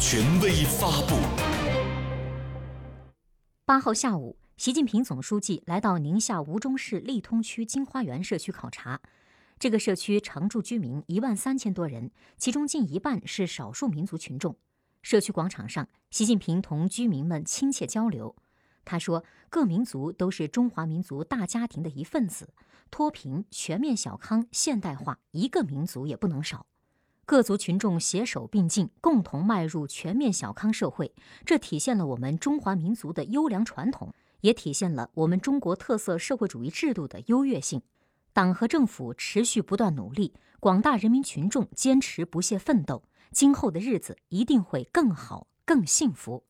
权威发布。八号下午，习近平总书记来到宁夏吴忠市利通区金花园社区考察。这个社区常住居民一万三千多人，其中近一半是少数民族群众。社区广场上，习近平同居民们亲切交流。他说：“各民族都是中华民族大家庭的一份子，脱贫、全面小康、现代化，一个民族也不能少。各族群众携手并进，共同迈入全面小康社会。这体现了我们中华民族的优良传统，也体现了我们中国特色社会主义制度的优越性。党和政府持续不断努力，广大人民群众坚持不懈奋斗，今后的日子一定会更好、更幸福。”